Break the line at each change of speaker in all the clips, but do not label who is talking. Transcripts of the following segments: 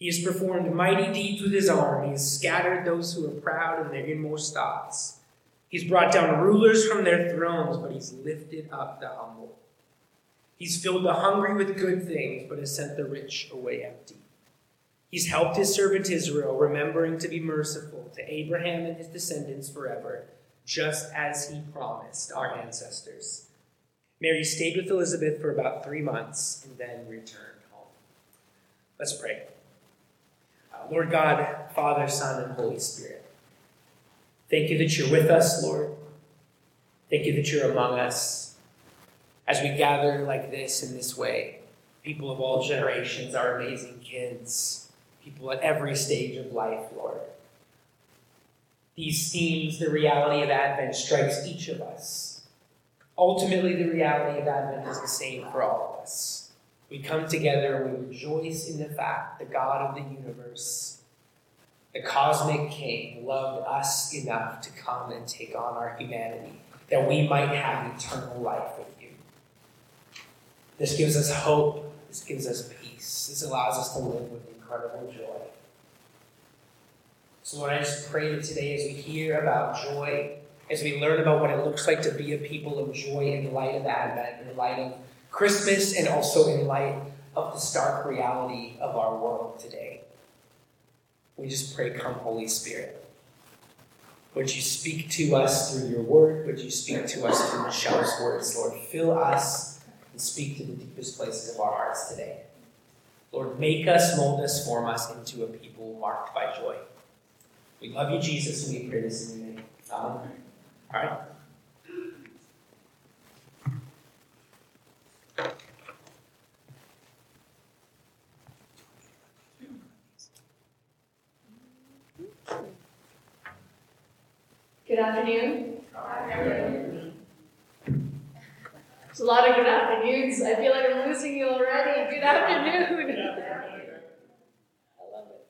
He has performed mighty deeds with his arm. He has scattered those who are proud in their inmost thoughts. He's brought down rulers from their thrones, but he's lifted up the humble. He's filled the hungry with good things, but has sent the rich away empty. He's helped his servant Israel, remembering to be merciful to Abraham and his descendants forever, just as he promised our ancestors. Mary stayed with Elizabeth for about three months and then returned home. Let's pray. Lord God, Father, Son, and Holy Spirit. Thank you that you're with us, Lord. Thank you that you're among us. As we gather like this in this way, people of all generations, our amazing kids, people at every stage of life, Lord. These themes, the reality of Advent strikes each of us. Ultimately, the reality of Advent is the same for all of us. We come together and we rejoice in the fact the God of the universe, the cosmic king, loved us enough to come and take on our humanity that we might have eternal life with you. This gives us hope. This gives us peace. This allows us to live with incredible joy. So, Lord, I just pray that today, as we hear about joy, as we learn about what it looks like to be a people of joy in the light of Advent, in the light of Christmas and also in light of the stark reality of our world today. We just pray, Come, Holy Spirit. Would you speak to us through your word? Would you speak to us through Michelle's words, Lord? Fill us and speak to the deepest places of our hearts today. Lord, make us, mold us, form us into a people marked by joy. We love you, Jesus, and we pray this in your name. Amen. All right.
Good afternoon. There's a lot of good afternoons. I feel like I'm losing you already. Good afternoon. I love it.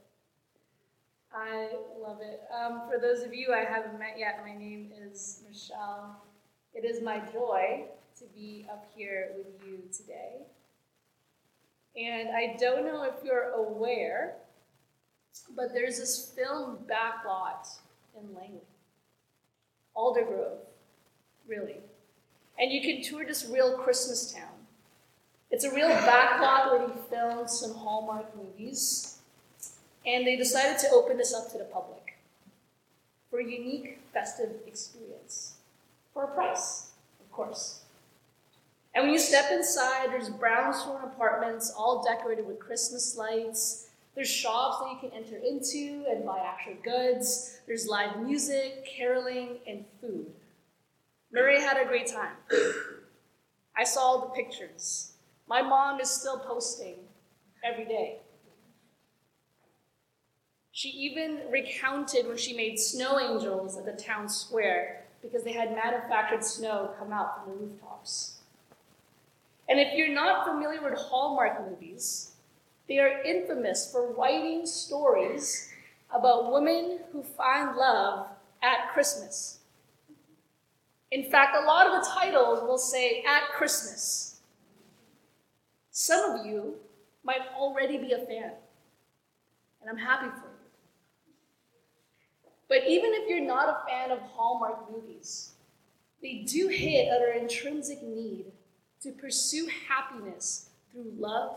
I love it. Um, for those of you I haven't met yet, my name is Michelle. It is my joy to be up here with you today. And I don't know if you're aware, but there's this film backlot in Langley. Aldergrove, really. And you can tour this real Christmas town. It's a real backlot where they filmed some Hallmark movies. And they decided to open this up to the public for a unique festive experience. For a price, of course. And when you step inside, there's brownstone apartments all decorated with Christmas lights there's shops that you can enter into and buy actual goods. There's live music, caroling, and food. Murray had a great time. I saw all the pictures. My mom is still posting every day. She even recounted when she made snow angels at the town square because they had manufactured snow come out from the rooftops. And if you're not familiar with Hallmark movies, they are infamous for writing stories about women who find love at Christmas. In fact, a lot of the titles will say at Christmas. Some of you might already be a fan, and I'm happy for you. But even if you're not a fan of Hallmark movies, they do hit at our intrinsic need to pursue happiness through love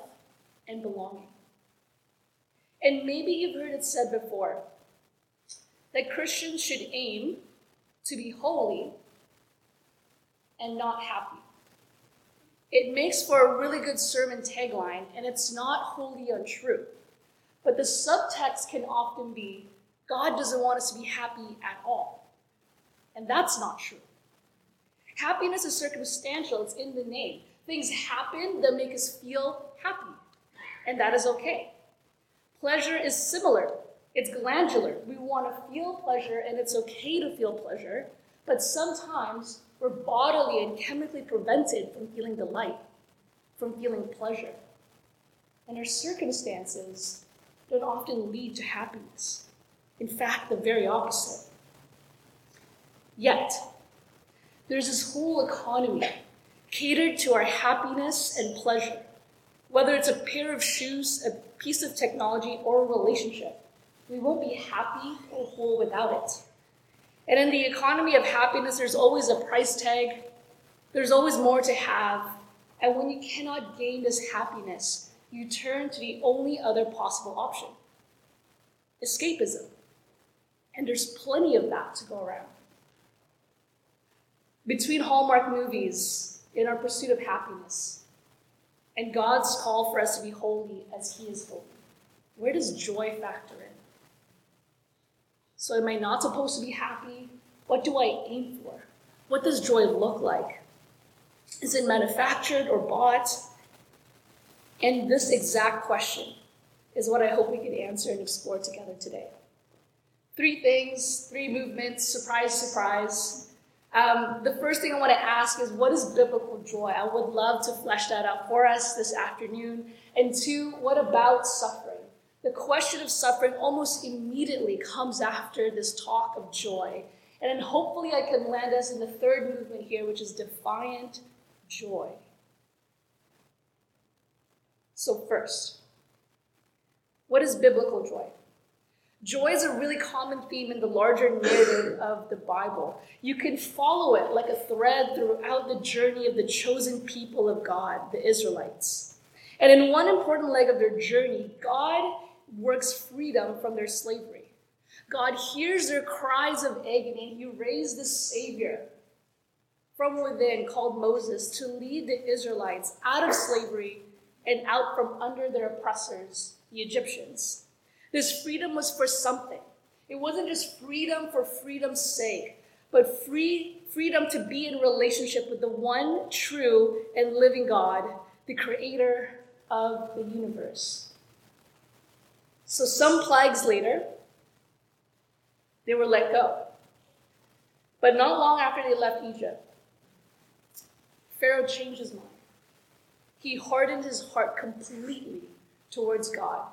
and belonging. And maybe you've heard it said before that Christians should aim to be holy and not happy. It makes for a really good sermon tagline, and it's not wholly untrue. But the subtext can often be God doesn't want us to be happy at all. And that's not true. Happiness is circumstantial, it's in the name. Things happen that make us feel happy and that is okay. Pleasure is similar. It's glandular. We want to feel pleasure, and it's okay to feel pleasure, but sometimes we're bodily and chemically prevented from feeling delight, from feeling pleasure. And our circumstances don't often lead to happiness. In fact, the very opposite. Yet, there's this whole economy catered to our happiness and pleasure, whether it's a pair of shoes, a piece of technology, or a relationship. We won't be happy or whole without it. And in the economy of happiness, there's always a price tag, there's always more to have. And when you cannot gain this happiness, you turn to the only other possible option escapism. And there's plenty of that to go around. Between Hallmark movies in our pursuit of happiness and God's call for us to be holy as He is holy, where does joy factor in? So, am I not supposed to be happy? What do I aim for? What does joy look like? Is it manufactured or bought? And this exact question is what I hope we can answer and explore together today. Three things, three movements, surprise, surprise. Um, the first thing I want to ask is what is biblical joy? I would love to flesh that out for us this afternoon. And two, what about suffering? The question of suffering almost immediately comes after this talk of joy. And then hopefully I can land us in the third movement here, which is defiant joy. So, first, what is biblical joy? Joy is a really common theme in the larger narrative of the Bible. You can follow it like a thread throughout the journey of the chosen people of God, the Israelites. And in one important leg of their journey, God works freedom from their slavery. God hears their cries of agony, and He raised the Savior from within called Moses to lead the Israelites out of slavery and out from under their oppressors, the Egyptians. This freedom was for something. It wasn't just freedom for freedom's sake, but free freedom to be in relationship with the one true and living God, the creator of the universe. So, some plagues later, they were let go. But not long after they left Egypt, Pharaoh changed his mind. He hardened his heart completely towards God.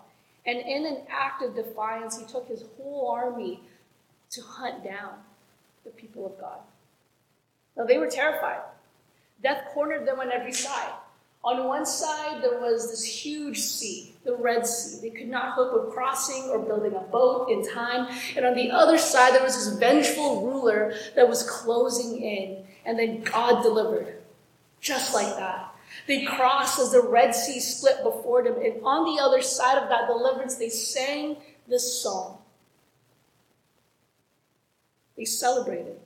And in an act of defiance, he took his whole army to hunt down the people of God. Now, they were terrified. Death cornered them on every side. On one side, there was this huge sea, the Red Sea. They could not hope of crossing or building a boat in time. And on the other side, there was this vengeful ruler that was closing in. And then God delivered, just like that. They crossed as the Red Sea split before them. And on the other side of that deliverance, they sang this song. They celebrated.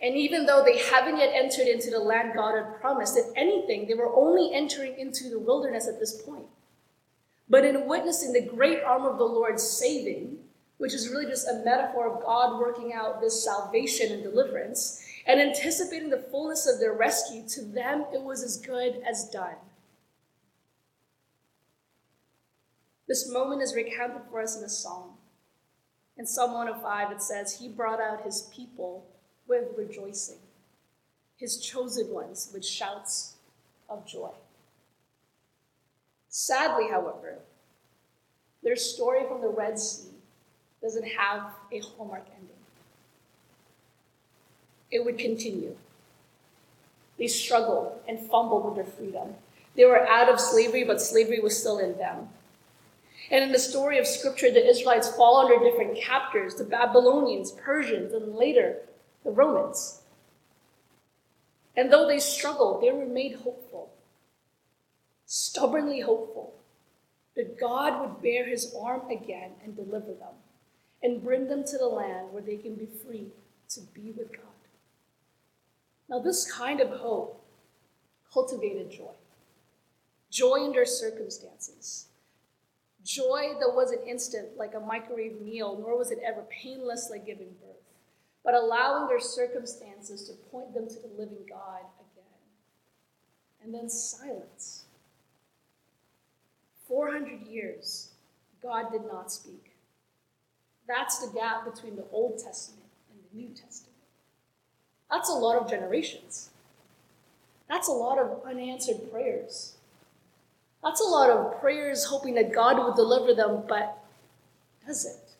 And even though they haven't yet entered into the land God had promised, if anything, they were only entering into the wilderness at this point. But in witnessing the great arm of the Lord saving, which is really just a metaphor of God working out this salvation and deliverance, and anticipating the fullness of their rescue, to them it was as good as done. This moment is recounted for us in a psalm. In Psalm 105, it says, He brought out His people with rejoicing, his chosen ones with shouts of joy. Sadly, however, their story from the Red Sea doesn't have a hallmark ending. It would continue. They struggled and fumbled with their freedom. They were out of slavery, but slavery was still in them. And in the story of Scripture, the Israelites fall under different captors the Babylonians, Persians, and later the Romans. And though they struggled, they remained hopeful, stubbornly hopeful that God would bear his arm again and deliver them and bring them to the land where they can be free to be with God. Now, this kind of hope cultivated joy joy under circumstances. Joy that wasn't instant like a microwave meal, nor was it ever painless like giving birth but allowing their circumstances to point them to the living God again. And then silence. 400 years, God did not speak. That's the gap between the Old Testament and the New Testament. That's a lot of generations. That's a lot of unanswered prayers. That's a lot of prayers hoping that God would deliver them, but does it?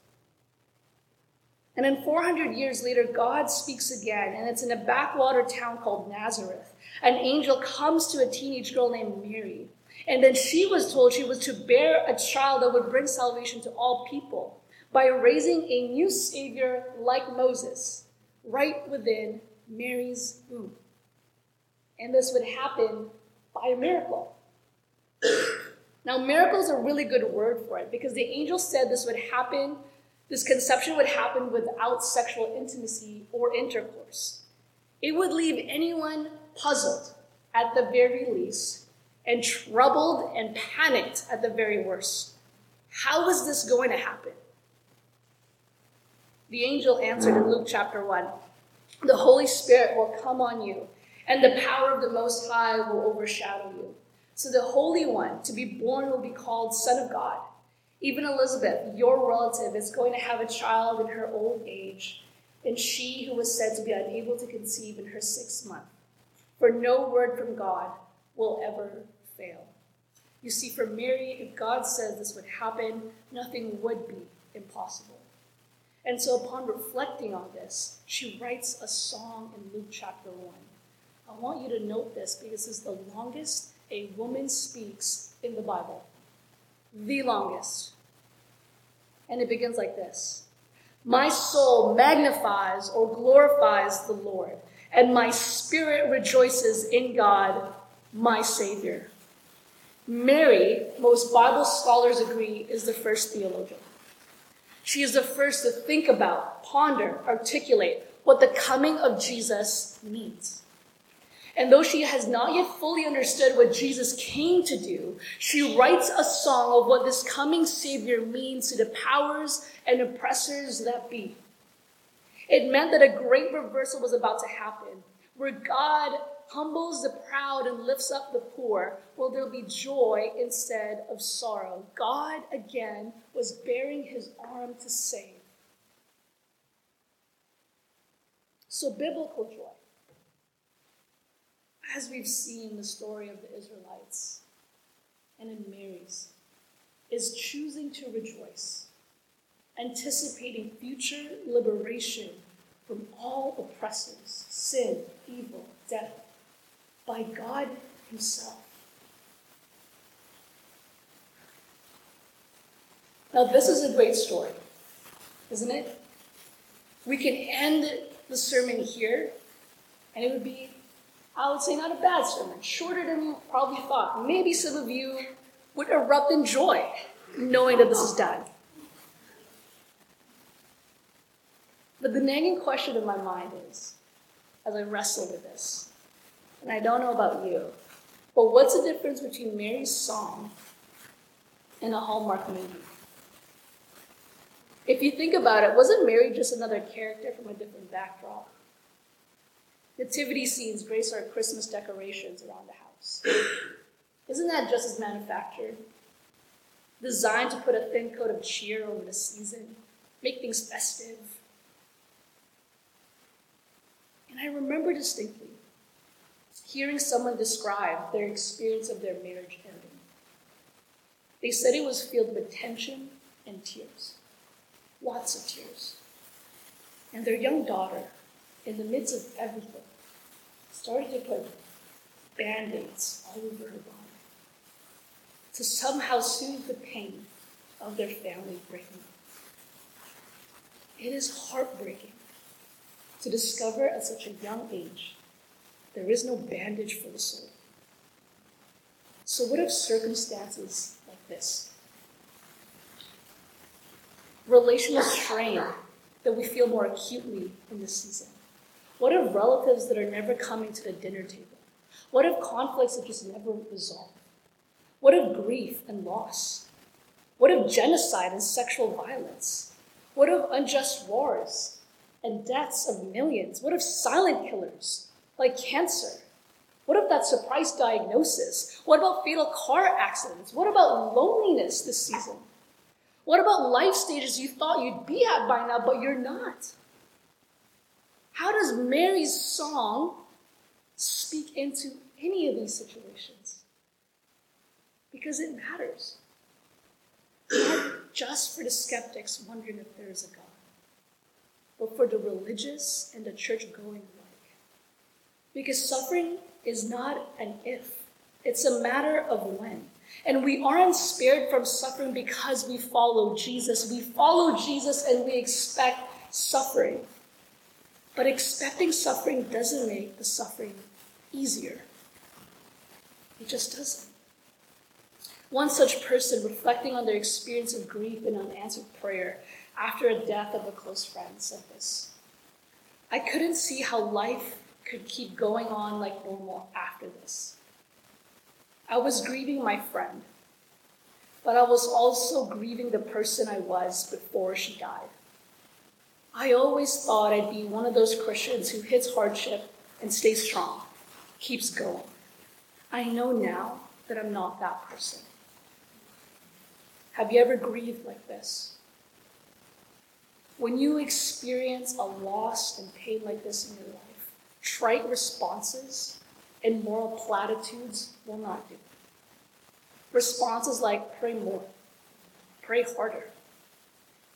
And then 400 years later, God speaks again, and it's in a backwater town called Nazareth. An angel comes to a teenage girl named Mary, and then she was told she was to bear a child that would bring salvation to all people by raising a new Savior like Moses right within Mary's womb. And this would happen by a miracle. now, miracle is a really good word for it because the angel said this would happen this conception would happen without sexual intimacy or intercourse. It would leave anyone puzzled at the very least and troubled and panicked at the very worst. How is this going to happen? The angel answered in Luke chapter 1 The Holy Spirit will come on you, and the power of the Most High will overshadow you. So the Holy One to be born will be called Son of God. Even Elizabeth, your relative, is going to have a child in her old age, and she who was said to be unable to conceive in her sixth month. For no word from God will ever fail. You see, for Mary, if God says this would happen, nothing would be impossible. And so, upon reflecting on this, she writes a song in Luke chapter 1. I want you to note this because is the longest a woman speaks in the Bible the longest. And it begins like this My soul magnifies or glorifies the Lord, and my spirit rejoices in God, my Savior. Mary, most Bible scholars agree, is the first theologian. She is the first to think about, ponder, articulate what the coming of Jesus means. And though she has not yet fully understood what Jesus came to do, she writes a song of what this coming Savior means to the powers and oppressors that be. It meant that a great reversal was about to happen, where God humbles the proud and lifts up the poor, will there be joy instead of sorrow. God again was bearing his arm to save. So, biblical joy as we've seen the story of the Israelites and in Mary's, is choosing to rejoice, anticipating future liberation from all oppressors, sin, evil, death, by God Himself. Now, this is a great story, isn't it? We can end the sermon here, and it would be I would say not a bad sermon, shorter than you probably thought. Maybe some of you would erupt in joy knowing that this is done. But the nagging question in my mind is, as I wrestle with this, and I don't know about you, but what's the difference between Mary's song and a Hallmark movie? If you think about it, wasn't Mary just another character from a different backdrop? Nativity scenes grace our Christmas decorations around the house. Isn't that just as manufactured? Designed to put a thin coat of cheer over the season, make things festive. And I remember distinctly hearing someone describe their experience of their marriage ending. They said it was filled with tension and tears, lots of tears. And their young daughter in the midst of everything, started to put band aids all over her body to somehow soothe the pain of their family breaking up. It is heartbreaking to discover at such a young age there is no bandage for the soul. So, what if circumstances like this? Relational strain that we feel more acutely in this season what of relatives that are never coming to the dinner table? What of conflicts that just never resolve? What of grief and loss? What of genocide and sexual violence? What of unjust wars and deaths of millions? What of silent killers like cancer? What that surprise diagnosis? What about fatal car accidents? What about loneliness this season? What about life stages you thought you'd be at by now, but you're not? How does Mary's song speak into any of these situations? Because it matters. Not just for the skeptics wondering if there is a God, but for the religious and the church going. Because suffering is not an if, it's a matter of when. And we aren't spared from suffering because we follow Jesus. We follow Jesus and we expect suffering. But expecting suffering doesn't make the suffering easier. It just doesn't. One such person reflecting on their experience of grief and unanswered prayer after a death of a close friend said this I couldn't see how life could keep going on like normal after this. I was grieving my friend, but I was also grieving the person I was before she died. I always thought I'd be one of those Christians who hits hardship and stays strong, keeps going. I know now that I'm not that person. Have you ever grieved like this? When you experience a loss and pain like this in your life, trite responses and moral platitudes will not do. Responses like pray more, pray harder,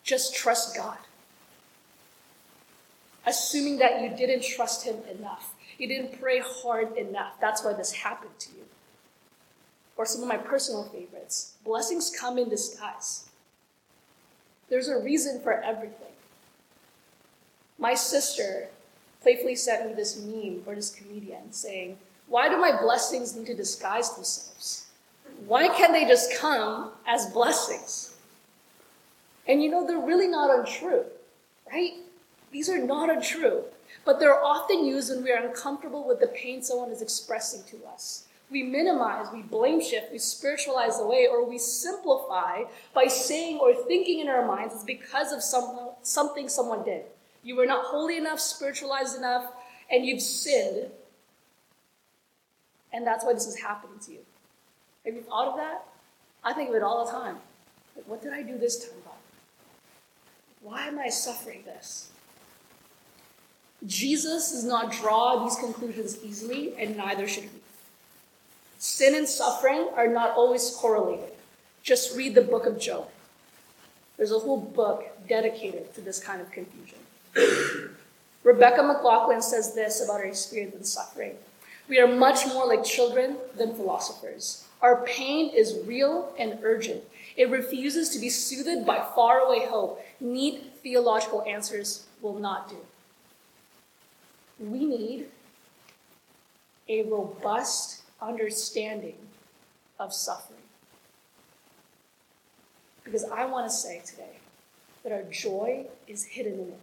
just trust God. Assuming that you didn't trust Him enough, you didn't pray hard enough. That's why this happened to you. Or some of my personal favorites blessings come in disguise. There's a reason for everything. My sister playfully sent me this meme or this comedian saying, why do my blessings need to disguise themselves? Why can't they just come as blessings? And you know, they're really not untrue, right? These are not untrue, but they're often used when we are uncomfortable with the pain someone is expressing to us. We minimize, we blame shift, we spiritualize away, or we simplify by saying or thinking in our minds it's because of some, something someone did. You were not holy enough, spiritualized enough, and you've sinned, and that's why this is happening to you. Have you thought of that? I think of it all the time. Like, what did I do this time, God? Why am I suffering this? Jesus does not draw these conclusions easily, and neither should we. Sin and suffering are not always correlated. Just read the book of Job. There's a whole book dedicated to this kind of confusion. Rebecca McLaughlin says this about our experience in suffering. We are much more like children than philosophers. Our pain is real and urgent. It refuses to be soothed by faraway hope. Neat theological answers will not do. We need a robust understanding of suffering. Because I want to say today that our joy is hidden in it,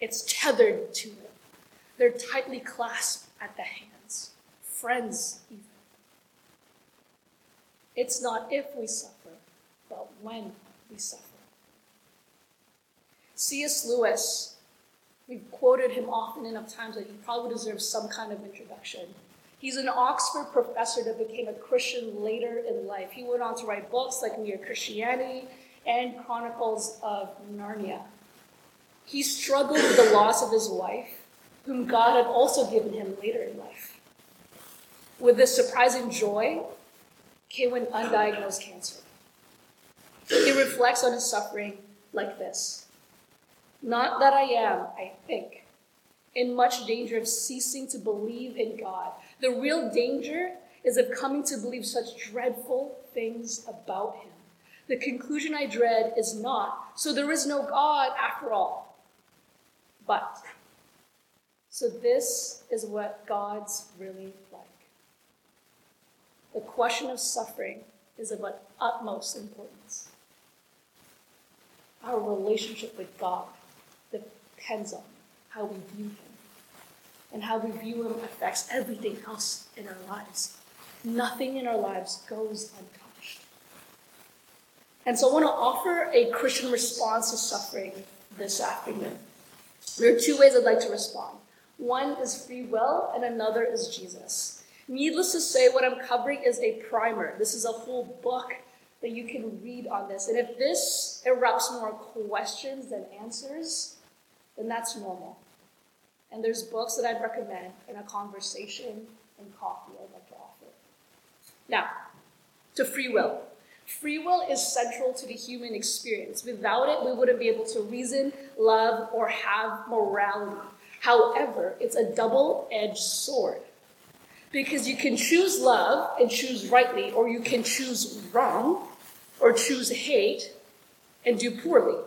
it's tethered to it. They're tightly clasped at the hands, friends even. It's not if we suffer, but when we suffer. C.S. Lewis, we've quoted him often enough times that he probably deserves some kind of introduction. He's an Oxford professor that became a Christian later in life. He went on to write books like Mere Christianity and Chronicles of Narnia. He struggled with the loss of his wife whom God had also given him later in life. With this surprising joy came an undiagnosed cancer. He reflects on his suffering like this Not that I am, I think, in much danger of ceasing to believe in God. The real danger is of coming to believe such dreadful things about him. The conclusion I dread is not, so there is no God after all. But so, this is what God's really like. The question of suffering is of utmost importance. Our relationship with God depends on how we view Him. And how we view Him affects everything else in our lives. Nothing in our lives goes untouched. And so I want to offer a Christian response to suffering this afternoon. There are two ways I'd like to respond. One is free will, and another is Jesus. Needless to say, what I'm covering is a primer. This is a whole book that you can read on this. And if this erupts more questions than answers, then that's normal. And there's books that I'd recommend in a conversation and coffee I'd like to offer. Now, to free will. Free will is central to the human experience. Without it, we wouldn't be able to reason, love, or have morality. However, it's a double edged sword. Because you can choose love and choose rightly, or you can choose wrong or choose hate and do poorly.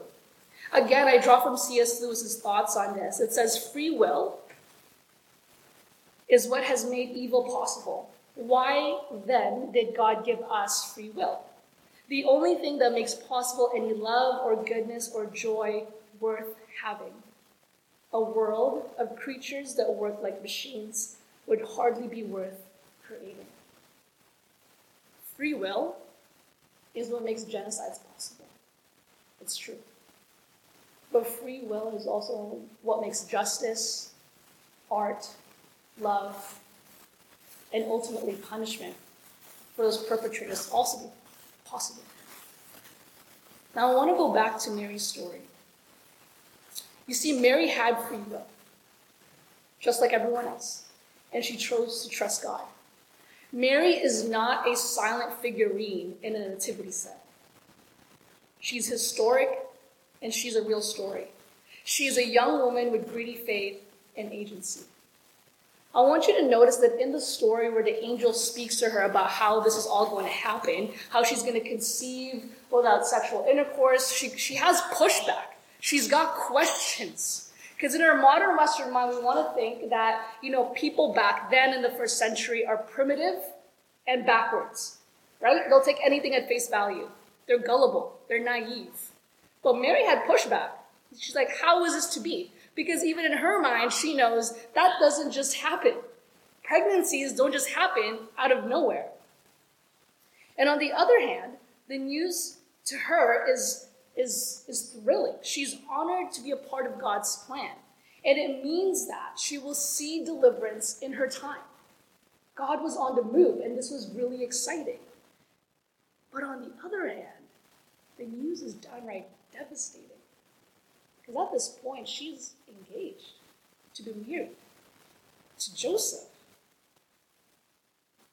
Again, I draw from C.S. Lewis's thoughts on this. It says, Free will is what has made evil possible. Why then did God give us free will? The only thing that makes possible any love or goodness or joy worth having. A world of creatures that work like machines would hardly be worth creating. Free will is what makes genocides possible. It's true. But free will is also what makes justice, art, love, and ultimately punishment for those perpetrators also possible. Now I want to go back to Mary's story. You see, Mary had free will, just like everyone else, and she chose to trust God. Mary is not a silent figurine in a nativity set. She's historic and she's a real story. She is a young woman with greedy faith and agency. I want you to notice that in the story where the angel speaks to her about how this is all going to happen, how she's going to conceive without sexual intercourse, she, she has pushback. She's got questions. Because in our modern Western mind, we want to think that, you know, people back then in the first century are primitive and backwards, right? They'll take anything at face value. They're gullible. They're naive. But Mary had pushback. She's like, how is this to be? Because even in her mind, she knows that doesn't just happen. Pregnancies don't just happen out of nowhere. And on the other hand, the news to her is, is, is thrilling. She's honored to be a part of God's plan. And it means that she will see deliverance in her time. God was on the move, and this was really exciting. But on the other hand, the news is downright devastating. Because at this point, she's engaged to be married to Joseph.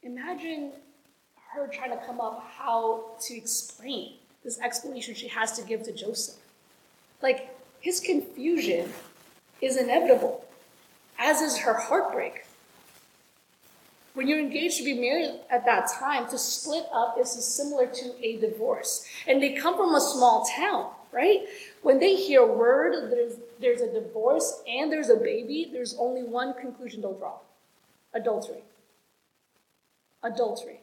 Imagine her trying to come up how to explain this explanation she has to give to Joseph. Like, his confusion is inevitable, as is her heartbreak. When you're engaged to be married at that time, to split up is similar to a divorce. And they come from a small town, right? When they hear word there's, there's a divorce and there's a baby, there's only one conclusion they'll draw adultery. Adultery.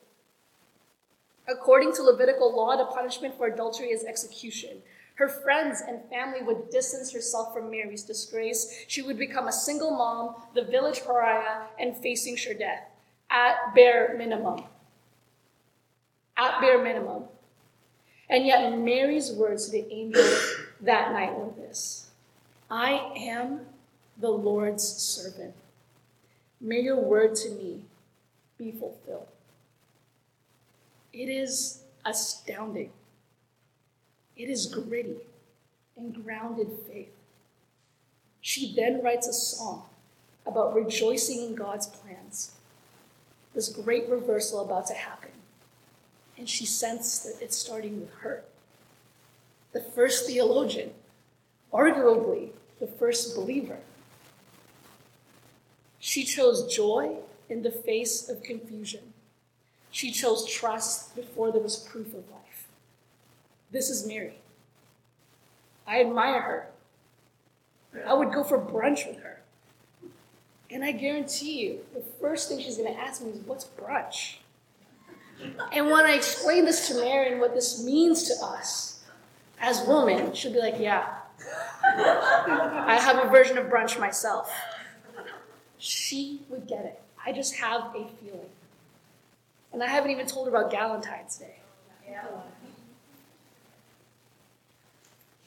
According to Levitical law, the punishment for adultery is execution. Her friends and family would distance herself from Mary's disgrace. She would become a single mom, the village pariah, and facing sure death at bare minimum. At bare minimum. And yet, Mary's words to the angel that night were this I am the Lord's servant. May your word to me be fulfilled. It is astounding. It is gritty and grounded faith. She then writes a song about rejoicing in God's plans. This great reversal about to happen. And she sensed that it's starting with her. The first theologian, arguably the first believer. She chose joy in the face of confusion. She chose trust before there was proof of life. This is Mary. I admire her. I would go for brunch with her. And I guarantee you, the first thing she's going to ask me is, What's brunch? And when I explain this to Mary and what this means to us as women, she'll be like, Yeah, I have a version of brunch myself. She would get it. I just have a feeling. And I haven't even told her about Valentine's Day.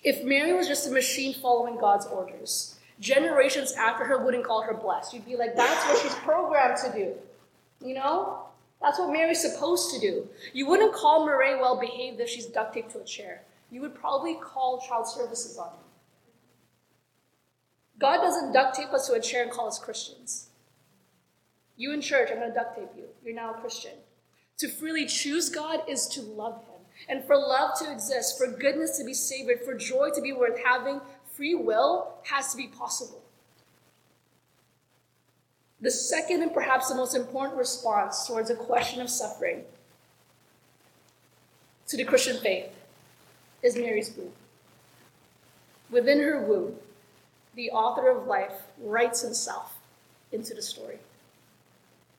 If Mary was just a machine following God's orders, generations after her wouldn't call her blessed. You'd be like, that's what she's programmed to do. You know? That's what Mary's supposed to do. You wouldn't call Mary well behaved if she's duct taped to a chair. You would probably call child services on her. God doesn't duct tape us to a chair and call us Christians. You in church, I'm going to duct tape you. You're now a Christian. To freely choose God is to love Him. And for love to exist, for goodness to be savored, for joy to be worth having, free will has to be possible. The second and perhaps the most important response towards a question of suffering to the Christian faith is Mary's womb. Within her womb, the author of life writes himself into the story.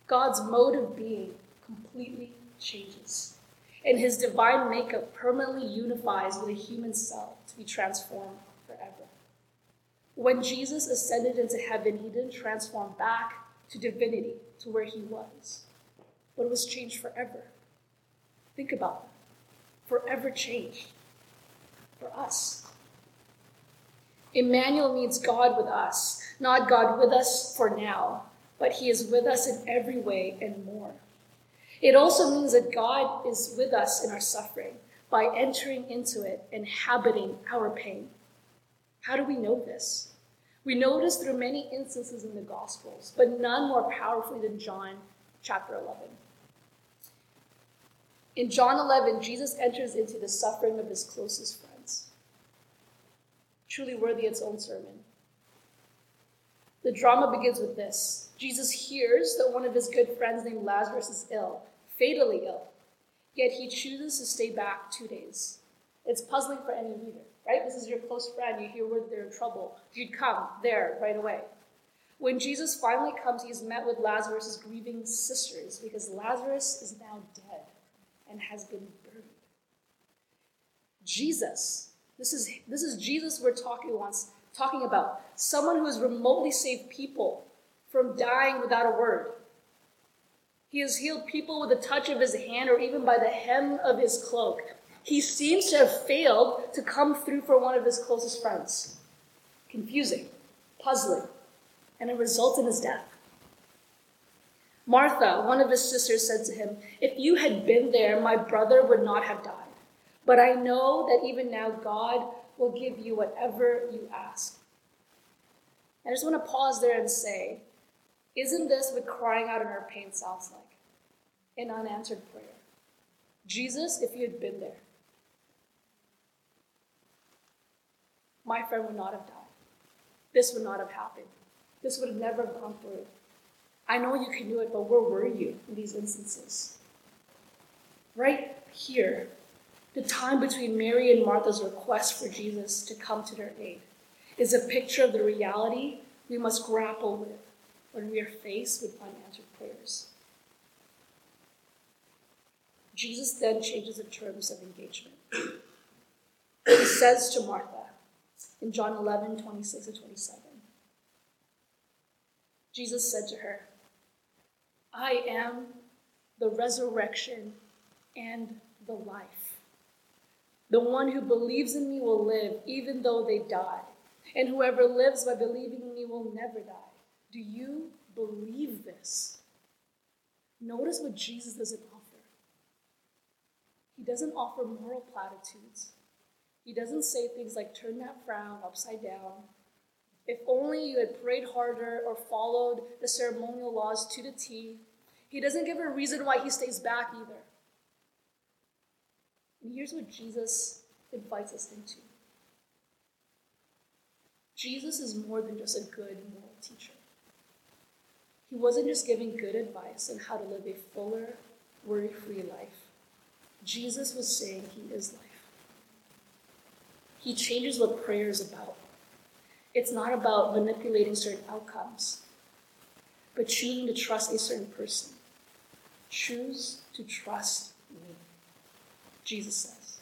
God's mode of being completely changes, and his divine makeup permanently unifies with a human self to be transformed forever. When Jesus ascended into heaven, he didn't transform back to divinity, to where he was. But it was changed forever. Think about that. Forever changed for us. Emmanuel means God with us, not God with us for now, but he is with us in every way and more. It also means that God is with us in our suffering by entering into it, inhabiting our pain. How do we know this? We notice through many instances in the Gospels, but none more powerfully than John chapter 11. In John 11, Jesus enters into the suffering of his closest friends. Truly worthy its own sermon. The drama begins with this Jesus hears that one of his good friends named Lazarus is ill, fatally ill, yet he chooses to stay back two days. It's puzzling for any reader right? This is your close friend. You hear where they're in trouble. You'd come there right away. When Jesus finally comes, he's met with Lazarus' grieving sisters because Lazarus is now dead and has been buried. Jesus, this is, this is Jesus we're talking once talking about. Someone who has remotely saved people from dying without a word. He has healed people with a touch of his hand or even by the hem of his cloak. He seems to have failed to come through for one of his closest friends. Confusing, puzzling, and it results in his death. Martha, one of his sisters, said to him, If you had been there, my brother would not have died. But I know that even now God will give you whatever you ask. I just want to pause there and say, isn't this what crying out in our pain sounds like? An unanswered prayer. Jesus, if you had been there, my friend would not have died. This would not have happened. This would have never gone through. I know you can do it, but where were you in these instances? Right here, the time between Mary and Martha's request for Jesus to come to their aid is a picture of the reality we must grapple with when we are faced with unanswered prayers. Jesus then changes the terms of engagement. He says to Martha, in John 11, 26 and 27. Jesus said to her, I am the resurrection and the life. The one who believes in me will live even though they die, and whoever lives by believing in me will never die. Do you believe this? Notice what Jesus doesn't offer. He doesn't offer moral platitudes. He doesn't say things like, turn that frown upside down. If only you had prayed harder or followed the ceremonial laws to the T. He doesn't give a reason why he stays back either. And here's what Jesus invites us into Jesus is more than just a good moral teacher. He wasn't just giving good advice on how to live a fuller, worry free life. Jesus was saying he is life. He changes what prayer is about. It's not about manipulating certain outcomes, but choosing to trust a certain person. Choose to trust me, Jesus says.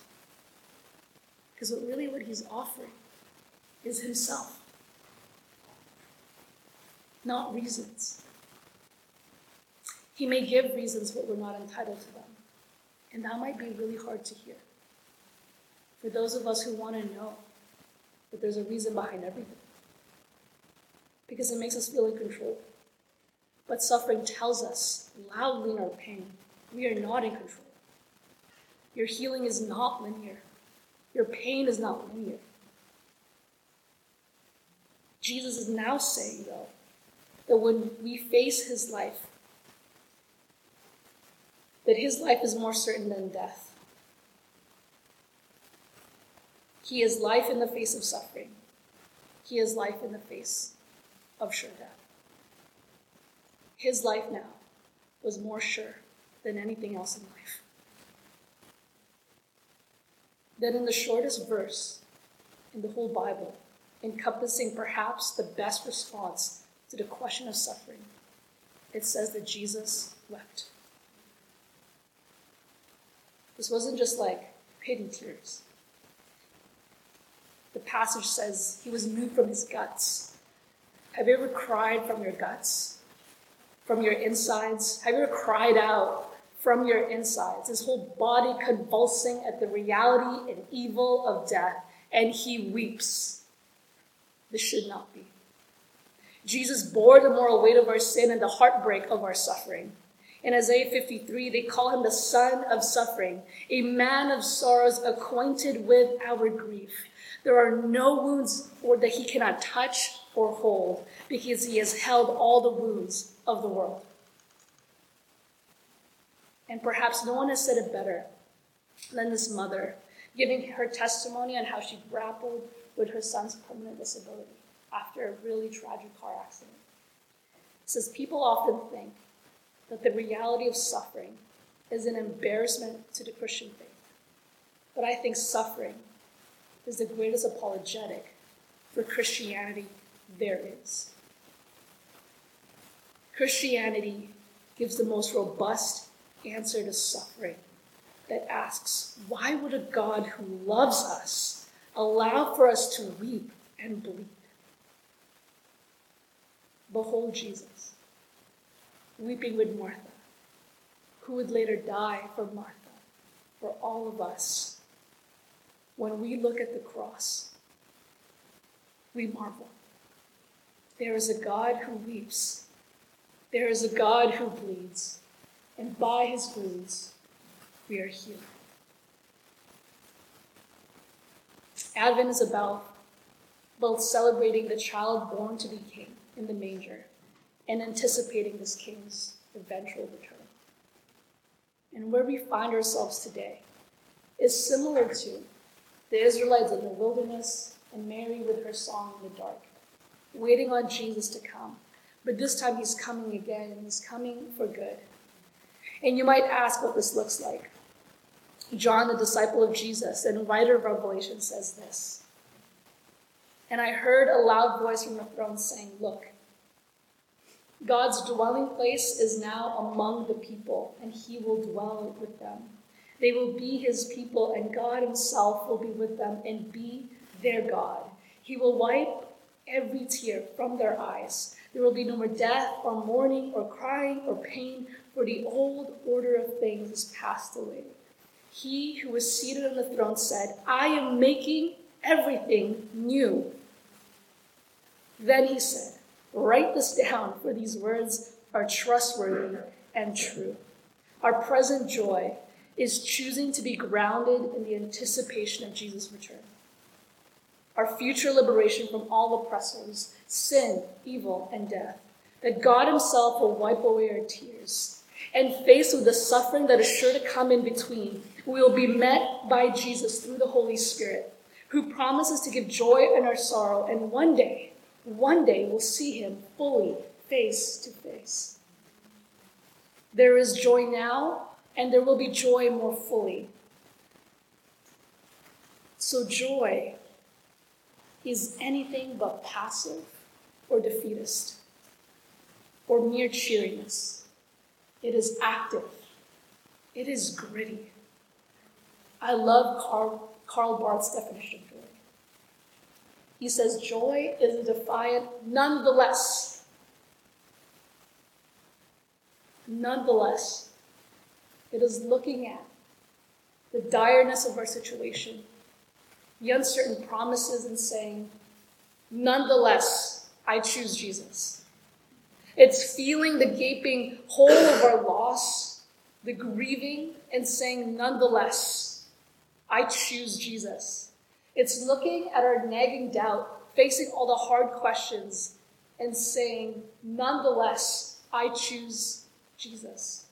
Because what really what he's offering is himself, not reasons. He may give reasons, but we're not entitled to them. And that might be really hard to hear for those of us who want to know that there's a reason behind everything. Because it makes us feel in control. But suffering tells us loudly in our pain We are not in control. Your healing is not linear. Your pain is not linear. Jesus is now saying, though, that when we face his life, that his life is more certain than death. He is life in the face of suffering. He is life in the face of sure death. His life now was more sure than anything else in life. That in the shortest verse in the whole Bible, encompassing perhaps the best response to the question of suffering, it says that Jesus wept. This wasn't just like pity tears. The passage says he was moved from his guts. Have you ever cried from your guts? From your insides? Have you ever cried out from your insides? His whole body convulsing at the reality and evil of death, and he weeps. This should not be. Jesus bore the moral weight of our sin and the heartbreak of our suffering. In Isaiah 53, they call him the son of suffering, a man of sorrows acquainted with our grief. There are no wounds or that he cannot touch or hold because he has held all the wounds of the world. And perhaps no one has said it better than this mother, giving her testimony on how she grappled with her son's permanent disability after a really tragic car accident. It says people often think that the reality of suffering is an embarrassment to the Christian faith. But I think suffering is the greatest apologetic for Christianity there is. Christianity gives the most robust answer to suffering that asks, why would a God who loves us allow for us to weep and bleed? Behold Jesus weeping with Martha, who would later die for Martha, for all of us. When we look at the cross, we marvel. There is a God who weeps. There is a God who bleeds. And by his wounds, we are healed. Advent is about both celebrating the child born to be king in the manger and anticipating this king's eventual return. And where we find ourselves today is similar to the Israelites in the wilderness and Mary with her song in the dark, waiting on Jesus to come. But this time he's coming again, and he's coming for good. And you might ask what this looks like. John, the disciple of Jesus and writer of Revelation, says this. And I heard a loud voice from the throne saying, Look, God's dwelling place is now among the people, and he will dwell with them. They will be his people, and God himself will be with them and be their God. He will wipe every tear from their eyes. There will be no more death, or mourning, or crying, or pain, for the old order of things is passed away. He who was seated on the throne said, I am making everything new. Then he said, Write this down, for these words are trustworthy and true. Our present joy is choosing to be grounded in the anticipation of Jesus' return. Our future liberation from all oppressors, sin, evil, and death. That God Himself will wipe away our tears. And faced with the suffering that is sure to come in between, we will be met by Jesus through the Holy Spirit, who promises to give joy in our sorrow, and one day, one day we'll see him fully, face to face. There is joy now, and there will be joy more fully. So, joy is anything but passive or defeatist or mere cheeriness. It is active, it is gritty. I love Karl, Karl Barth's definition of joy. he says, Joy is a defiant nonetheless. Nonetheless, it is looking at the direness of our situation, the uncertain promises, and saying, Nonetheless, I choose Jesus. It's feeling the gaping hole of our loss, the grieving and saying, nonetheless, I choose Jesus. It's looking at our nagging doubt, facing all the hard questions, and saying, nonetheless, I choose Jesus.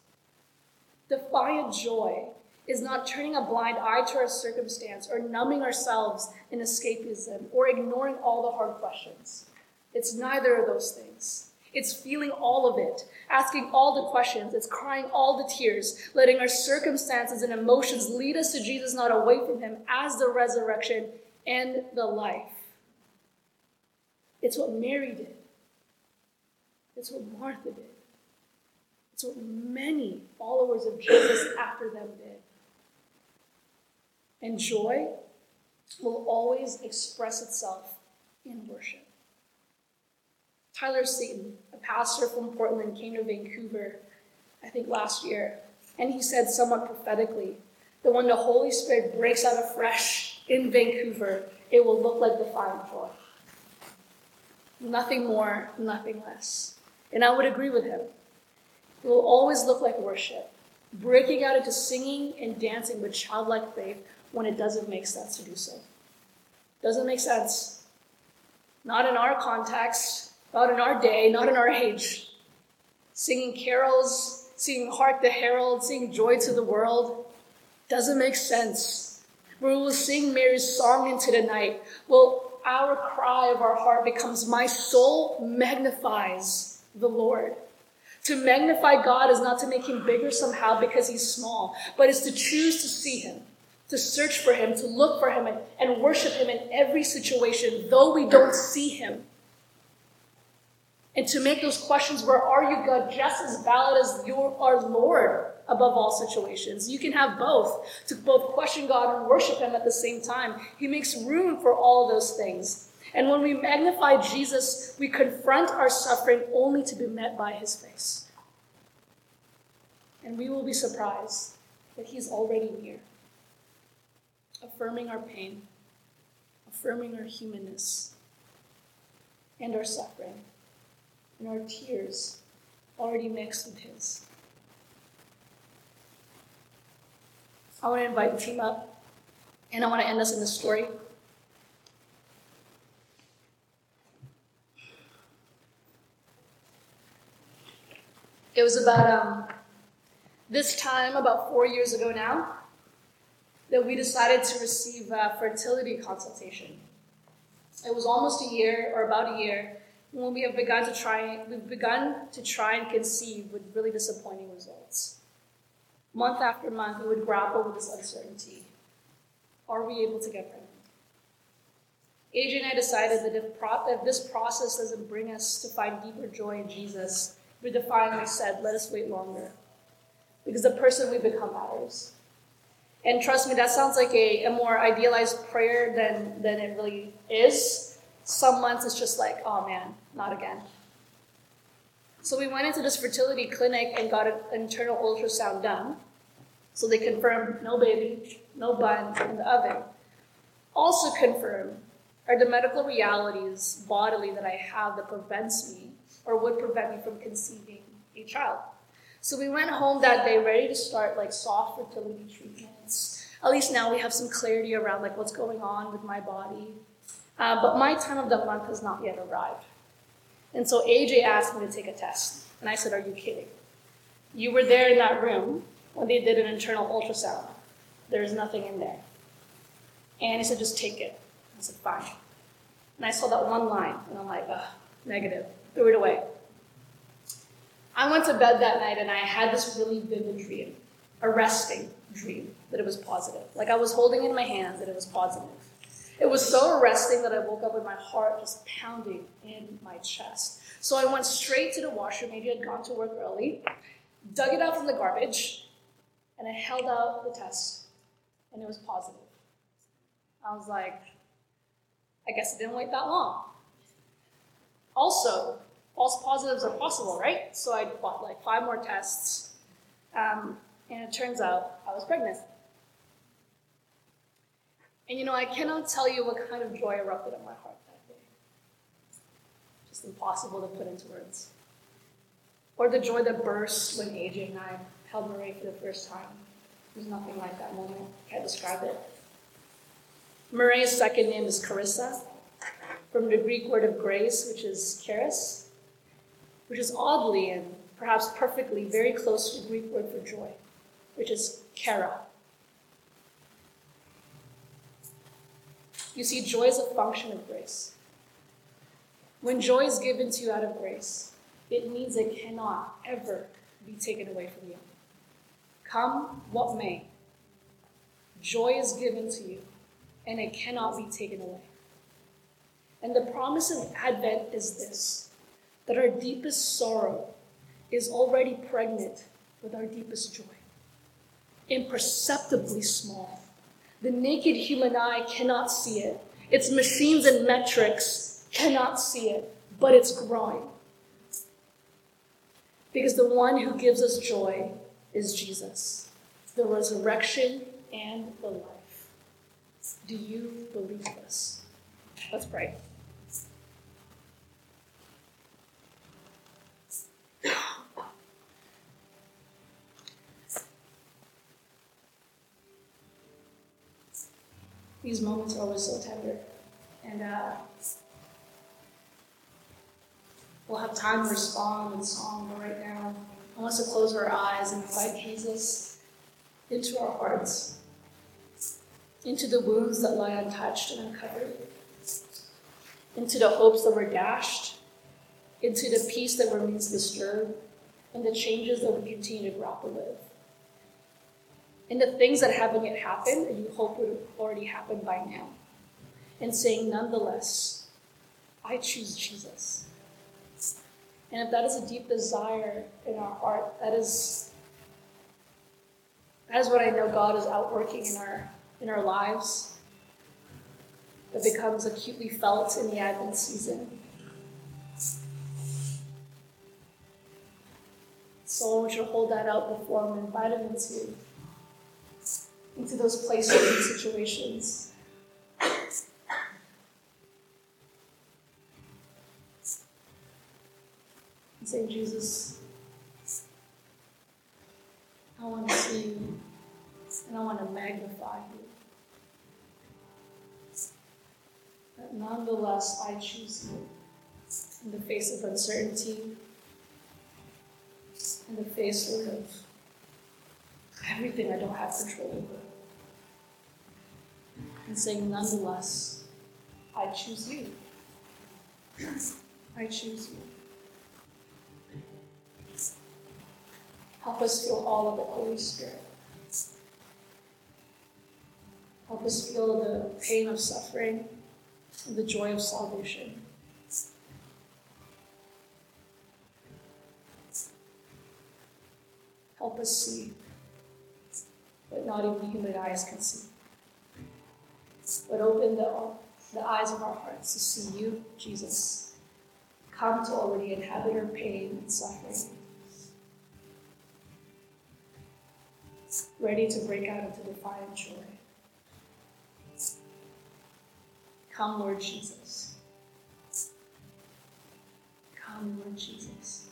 Defiant joy is not turning a blind eye to our circumstance or numbing ourselves in escapism or ignoring all the hard questions. It's neither of those things. It's feeling all of it, asking all the questions, it's crying all the tears, letting our circumstances and emotions lead us to Jesus, not away from Him, as the resurrection and the life. It's what Mary did, it's what Martha did, it's what many followers of Jesus after them did. And joy will always express itself in worship. Tyler Staton, a pastor from Portland, came to Vancouver, I think last year, and he said somewhat prophetically that when the Holy Spirit breaks out afresh in Vancouver, it will look like the fire joy. Nothing more, nothing less. And I would agree with him. Will always look like worship, breaking out into singing and dancing with childlike faith when it doesn't make sense to do so. Doesn't make sense. Not in our context, not in our day, not in our age. Singing carols, singing Hark the Herald, singing Joy to the World doesn't make sense. We will sing Mary's song into the night. Well, our cry of our heart becomes, My soul magnifies the Lord. To magnify God is not to make him bigger somehow because he's small, but is to choose to see him to search for Him, to look for Him, and, and worship Him in every situation, though we don't see Him. And to make those questions, where are you, God, just as valid as your our Lord above all situations. You can have both, to both question God and worship Him at the same time. He makes room for all those things. And when we magnify Jesus, we confront our suffering only to be met by His face. And we will be surprised that He's already near affirming our pain, affirming our humanness and our suffering, and our tears already mixed with His. I want to invite the team up, and I want to end us in this story. It was about um, this time, about four years ago now that we decided to receive a fertility consultation. It was almost a year or about a year when we have begun to try we've begun to try and conceive with really disappointing results. Month after month we would grapple with this uncertainty. Are we able to get pregnant? AJ and I decided that if, pro- if this process doesn't bring us to find deeper joy in Jesus, we defiantly said, let us wait longer. Because the person we become matters. And trust me, that sounds like a, a more idealized prayer than, than it really is. Some months it's just like, oh man, not again. So we went into this fertility clinic and got an internal ultrasound done. So they confirmed no baby, no bun in the oven. Also confirmed are the medical realities bodily that I have that prevents me or would prevent me from conceiving a child. So we went home that day ready to start like soft fertility treatments. at least now we have some clarity around like what's going on with my body. Uh, but my time of the month has not yet arrived. And so AJ asked me to take a test. And I said, Are you kidding? You were there in that room when they did an internal ultrasound. There's nothing in there. And he said, Just take it. I said, Fine. And I saw that one line, and I'm like, Ugh, negative. Threw it away. I went to bed that night and I had this really vivid dream, a resting dream that it was positive. Like I was holding it in my hands that it was positive. It was so arresting that I woke up with my heart just pounding in my chest. So I went straight to the washroom. Maybe I'd gone to work early, dug it out from the garbage, and I held out the test, and it was positive. I was like, I guess it didn't wait that long. Also, false positives are possible, right? So I bought like five more tests. Um, and it turns out I was pregnant. And you know, I cannot tell you what kind of joy erupted in my heart that day. Just impossible to put into words. Or the joy that burst when AJ and I held Murray for the first time. There's nothing like that moment. Can't describe it. Murray's second name is Carissa, from the Greek word of grace, which is charis, which is oddly and perhaps perfectly very close to the Greek word for joy, which is chara. You see, joy is a function of grace. When joy is given to you out of grace, it means it cannot ever be taken away from you. Come what may, joy is given to you, and it cannot be taken away. And the promise of Advent is this that our deepest sorrow is already pregnant with our deepest joy, imperceptibly small. The naked human eye cannot see it, its machines and metrics cannot see it, but it's growing. Because the one who gives us joy is Jesus, the resurrection and the life. Do you believe this? Let's pray. These moments are always so tender. And uh, we'll have time to respond with song, but right now, I want us to close our eyes and invite Jesus into our hearts, into the wounds that lie untouched and uncovered, into the hopes that were dashed, into the peace that remains disturbed, and the changes that we continue to grapple with. And the things that haven't yet happened and you hope would have already happened by now. And saying, nonetheless, I choose Jesus. And if that is a deep desire in our heart, that is that is what I know God is outworking in our in our lives. That becomes acutely felt in the Advent season. So I want you to hold that out before Him and invite Him into, into those places and situations. And say, Jesus, I want to see you and I want to magnify you. But nonetheless, I choose you in the face of uncertainty, in the face, of everything I don't have control over. And saying, nonetheless, I choose you. I choose you. Help us feel all of the Holy Spirit. Help us feel the pain of suffering and the joy of salvation. Help us see what not even human eyes can see. But open the, the eyes of our hearts to see you, Jesus, come to already inhabit our pain and suffering. Ready to break out into defiant joy. Come, Lord Jesus. Come, Lord Jesus.